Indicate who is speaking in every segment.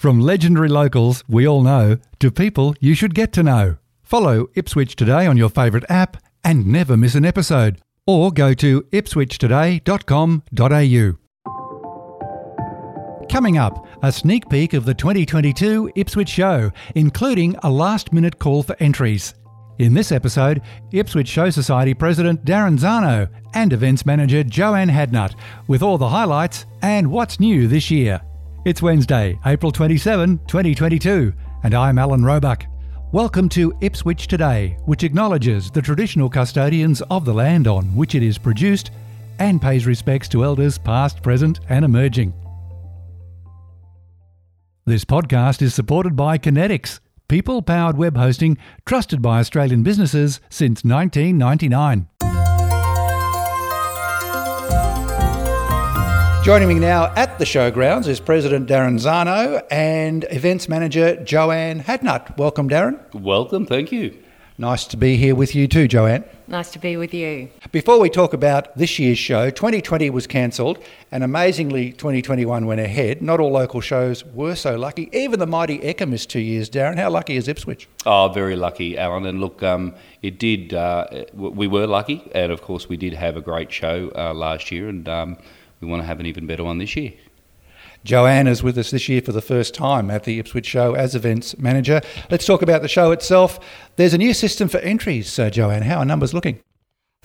Speaker 1: From legendary locals we all know to people you should get to know. Follow Ipswich Today on your favourite app and never miss an episode. Or go to ipswichtoday.com.au. Coming up, a sneak peek of the 2022 Ipswich show, including a last minute call for entries. In this episode, Ipswich Show Society President Darren Zanow and Events Manager Joanne Hadnutt with all the highlights and what's new this year. It's Wednesday, April 27, 2022, and I'm Alan Roebuck. Welcome to Ipswich Today, which acknowledges the traditional custodians of the land on which it is produced and pays respects to elders past, present, and emerging. This podcast is supported by Kinetics, people powered web hosting trusted by Australian businesses since 1999. Joining me now at the showgrounds is President Darren Zanow and Events Manager Joanne Hadnutt. Welcome, Darren.
Speaker 2: Welcome, thank you.
Speaker 1: Nice to be here with you too, Joanne.
Speaker 3: Nice to be with you.
Speaker 1: Before we talk about this year's show, 2020 was cancelled and amazingly 2021 went ahead. Not all local shows were so lucky. Even the mighty Ekka missed two years, Darren. How lucky is Ipswich?
Speaker 2: Oh, very lucky, Alan. And look, um, it did, uh, we were lucky. And of course, we did have a great show uh, last year and um, we want to have an even better one this year.
Speaker 1: Joanne is with us this year for the first time at the Ipswich Show as events manager. Let's talk about the show itself. There's a new system for entries, uh, Joanne. How are numbers looking?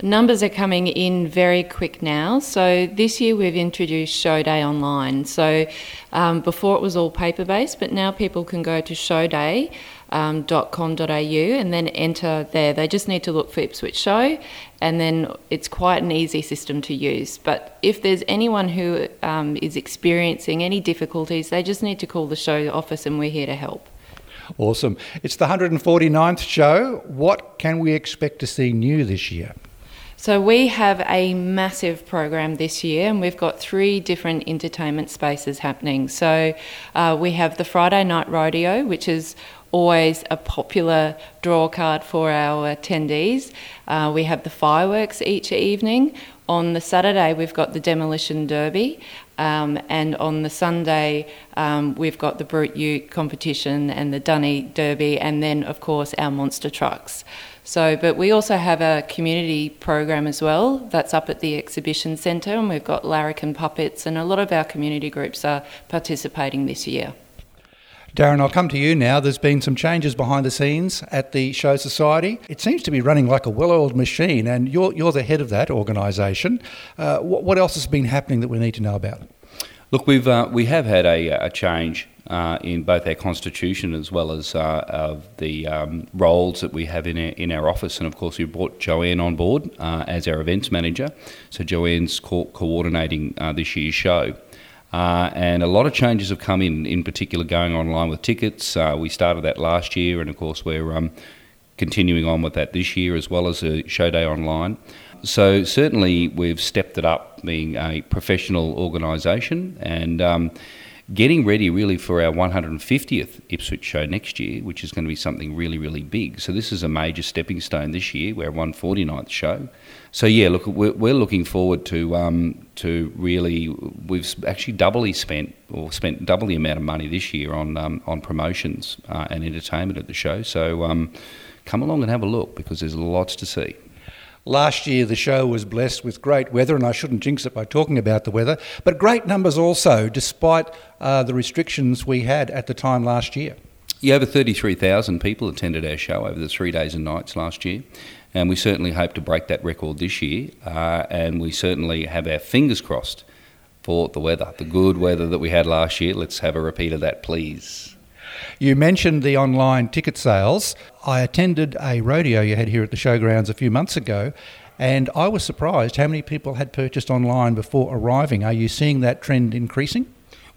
Speaker 3: Numbers are coming in very quick now. So this year we've introduced Show Day online. So um, before it was all paper based, but now people can go to showday.com.au um, and then enter there. They just need to look for Ipswich Show, and then it's quite an easy system to use. But if there's anyone who um, is experiencing any difficulties, they just need to call the show office, and we're here to help.
Speaker 1: Awesome. It's the 149th show. What can we expect to see new this year?
Speaker 3: So we have a massive program this year, and we've got three different entertainment spaces happening. So uh, we have the Friday night rodeo, which is always a popular draw card for our attendees. Uh, we have the fireworks each evening. On the Saturday, we've got the demolition derby, um, and on the Sunday, um, we've got the Brute Ute competition and the Dunny Derby, and then, of course, our monster trucks. So, but we also have a community program as well that's up at the exhibition centre, and we've got larrikin puppets, and a lot of our community groups are participating this year.
Speaker 1: Darren, I'll come to you now. There's been some changes behind the scenes at the Show Society. It seems to be running like a well oiled machine, and you're, you're the head of that organisation. Uh, what, what, else has been happening that we need to know about?
Speaker 2: Look, we've, uh, we have had a, a change uh, in both our constitution as well as uh, the um, roles that we have in our, in our office. And of course, we brought Joanne on board uh, as our events manager. So Joanne's co- coordinating uh, this year's show. Uh, and a lot of changes have come in, in particular going online with tickets. We started that last year, and of course, we're um, continuing on with that this year as well as a show day online. So, certainly, we've stepped it up being a professional organisation and um, getting ready really for our 150th Ipswich show next year, which is going to be something really, really big. So this is a major stepping stone this year. We're 149th show. So yeah, look, we're, we're looking forward to um, to really. We've actually doubly spent or spent double the amount of money this year on um, on promotions uh, and entertainment at the show. So um, come along and have a look because there's lots to see.
Speaker 1: Last year, the show was blessed with great weather, and I shouldn't jinx it by talking about the weather, but great numbers also, despite uh, the restrictions we had at the time last year.
Speaker 2: Yeah, over 33,000 people attended our show over the three days and nights last year, and we certainly hope to break that record this year, uh, and we certainly have our fingers crossed for the weather, the good weather that we had last year. Let's have a repeat of that, please.
Speaker 1: You mentioned the online ticket sales. I attended a rodeo you had here at the showgrounds a few months ago, and I was surprised how many people had purchased online before arriving. Are you seeing that trend increasing?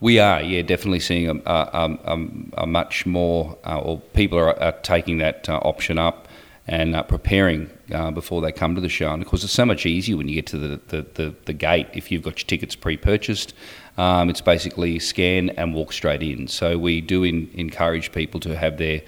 Speaker 2: We are, yeah, definitely seeing a, a, a, a much more, uh, or people are, are taking that uh, option up and uh, preparing uh, before they come to the show. And of course, it's so much easier when you get to the, the, the, the gate if you've got your tickets pre purchased. Um, it's basically scan and walk straight in. So we do in, encourage people to have their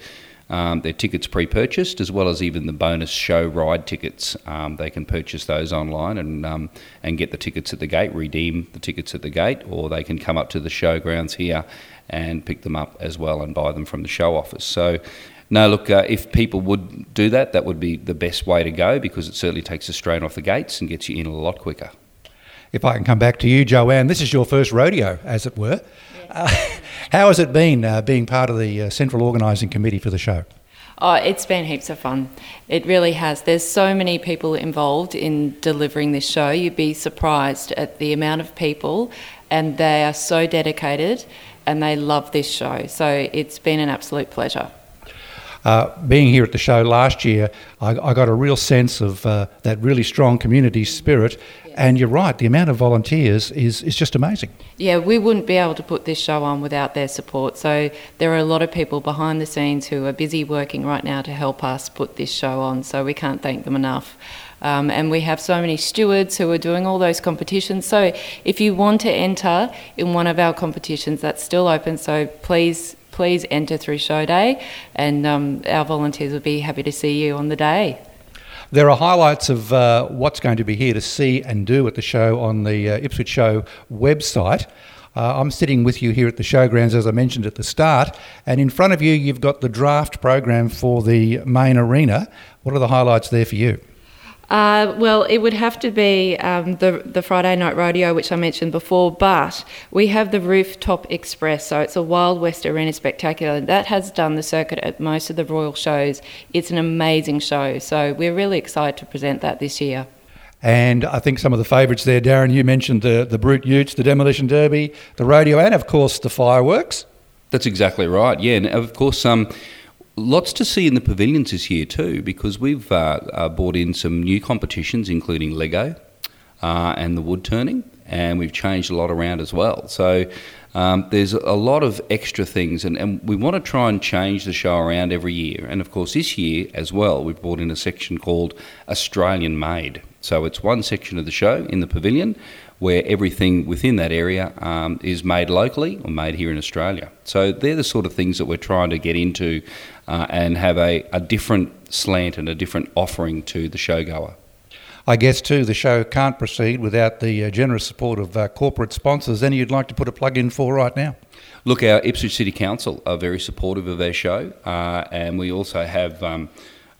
Speaker 2: um, their tickets pre-purchased, as well as even the bonus show ride tickets. Um, they can purchase those online and um, and get the tickets at the gate, redeem the tickets at the gate, or they can come up to the showgrounds here and pick them up as well and buy them from the show office. So. No, look, uh, if people would do that, that would be the best way to go because it certainly takes the strain off the gates and gets you in a lot quicker.
Speaker 1: If I can come back to you, Joanne, this is your first rodeo, as it were. Uh, how has it been uh, being part of the uh, central organising committee for the show?
Speaker 3: Oh, it's been heaps of fun. It really has. There's so many people involved in delivering this show. You'd be surprised at the amount of people, and they are so dedicated and they love this show. So it's been an absolute pleasure.
Speaker 1: Uh, being here at the show last year, I, I got a real sense of uh, that really strong community spirit. And you're right, the amount of volunteers is, is just amazing.
Speaker 3: Yeah, we wouldn't be able to put this show on without their support. So there are a lot of people behind the scenes who are busy working right now to help us put this show on. So we can't thank them enough. Um, and we have so many stewards who are doing all those competitions. So if you want to enter in one of our competitions, that's still open. So please please enter through show day, and um, our volunteers will be happy to see you on the day.
Speaker 1: There are highlights of uh, what's going to be here to see and do at the show on the uh, Ipswich Show website. Uh, I'm sitting with you here at the showgrounds, as I mentioned at the start, and in front of you, you've got the draft program for the main arena. What are the highlights there for you?
Speaker 3: Uh, well, it would have to be um, the the Friday night rodeo, which I mentioned before. But we have the Rooftop Express, so it's a Wild West Arena spectacular that has done the circuit at most of the Royal shows. It's an amazing show, so we're really excited to present that this year.
Speaker 1: And I think some of the favourites there, Darren, you mentioned the the Brute Utes, the Demolition Derby, the rodeo, and of course the fireworks.
Speaker 2: That's exactly right. Yeah, and of course, um, Lots to see in the pavilions this year too, because we've uh, uh, brought in some new competitions, including Lego uh, and the wood turning, and we've changed a lot around as well. So um, there's a lot of extra things, and, and we want to try and change the show around every year. And of course, this year as well, we've brought in a section called Australian Made. So it's one section of the show in the pavilion where everything within that area um, is made locally or made here in Australia. So they're the sort of things that we're trying to get into uh, and have a, a different slant and a different offering to the showgoer.
Speaker 1: I guess too the show can't proceed without the uh, generous support of uh, corporate sponsors. Any you'd like to put a plug in for right now?
Speaker 2: Look, our Ipswich City Council are very supportive of our show, uh, and we also have um,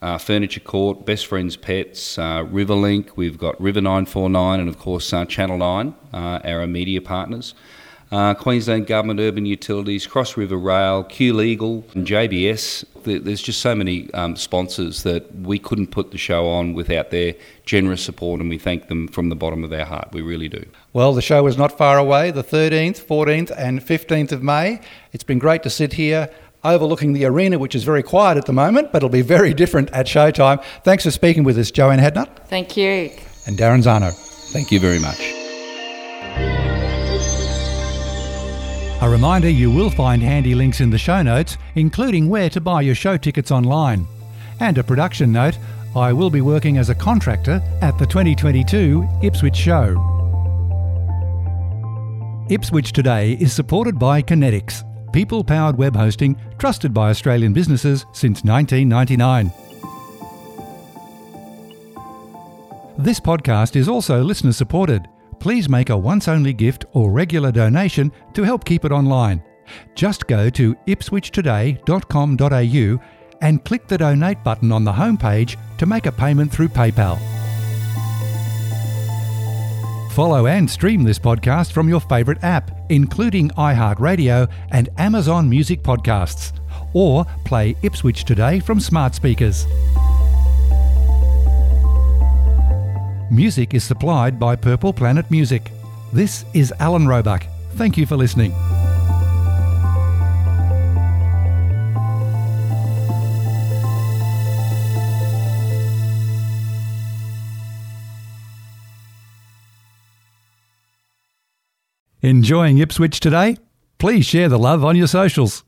Speaker 2: uh, Furniture Court, Best Friends Pets, uh, Riverlink, we've got River 949, and of course uh, Channel 9, uh, our media partners. Uh, Queensland Government Urban Utilities, Cross River Rail, Q Legal, and JBS. There's just so many um, sponsors that we couldn't put the show on without their generous support, and we thank them from the bottom of our heart. We really do.
Speaker 1: Well, the show is not far away, the 13th, 14th, and 15th of May. It's been great to sit here overlooking the arena, which is very quiet at the moment, but it'll be very different at showtime. Thanks for speaking with us, Joanne Hadnutt.
Speaker 3: Thank you.
Speaker 1: And Darren Zanow.
Speaker 2: Thank you very much.
Speaker 1: A reminder you will find handy links in the show notes, including where to buy your show tickets online. And a production note I will be working as a contractor at the 2022 Ipswich Show. Ipswich Today is supported by Kinetics people powered web hosting trusted by Australian businesses since 1999. This podcast is also listener supported. Please make a once only gift or regular donation to help keep it online. Just go to ipswichtoday.com.au and click the donate button on the homepage to make a payment through PayPal. Follow and stream this podcast from your favourite app, including iHeartRadio and Amazon Music Podcasts, or play Ipswich Today from smart speakers. Music is supplied by Purple Planet Music. This is Alan Roebuck. Thank you for listening. Enjoying Ipswich today? Please share the love on your socials.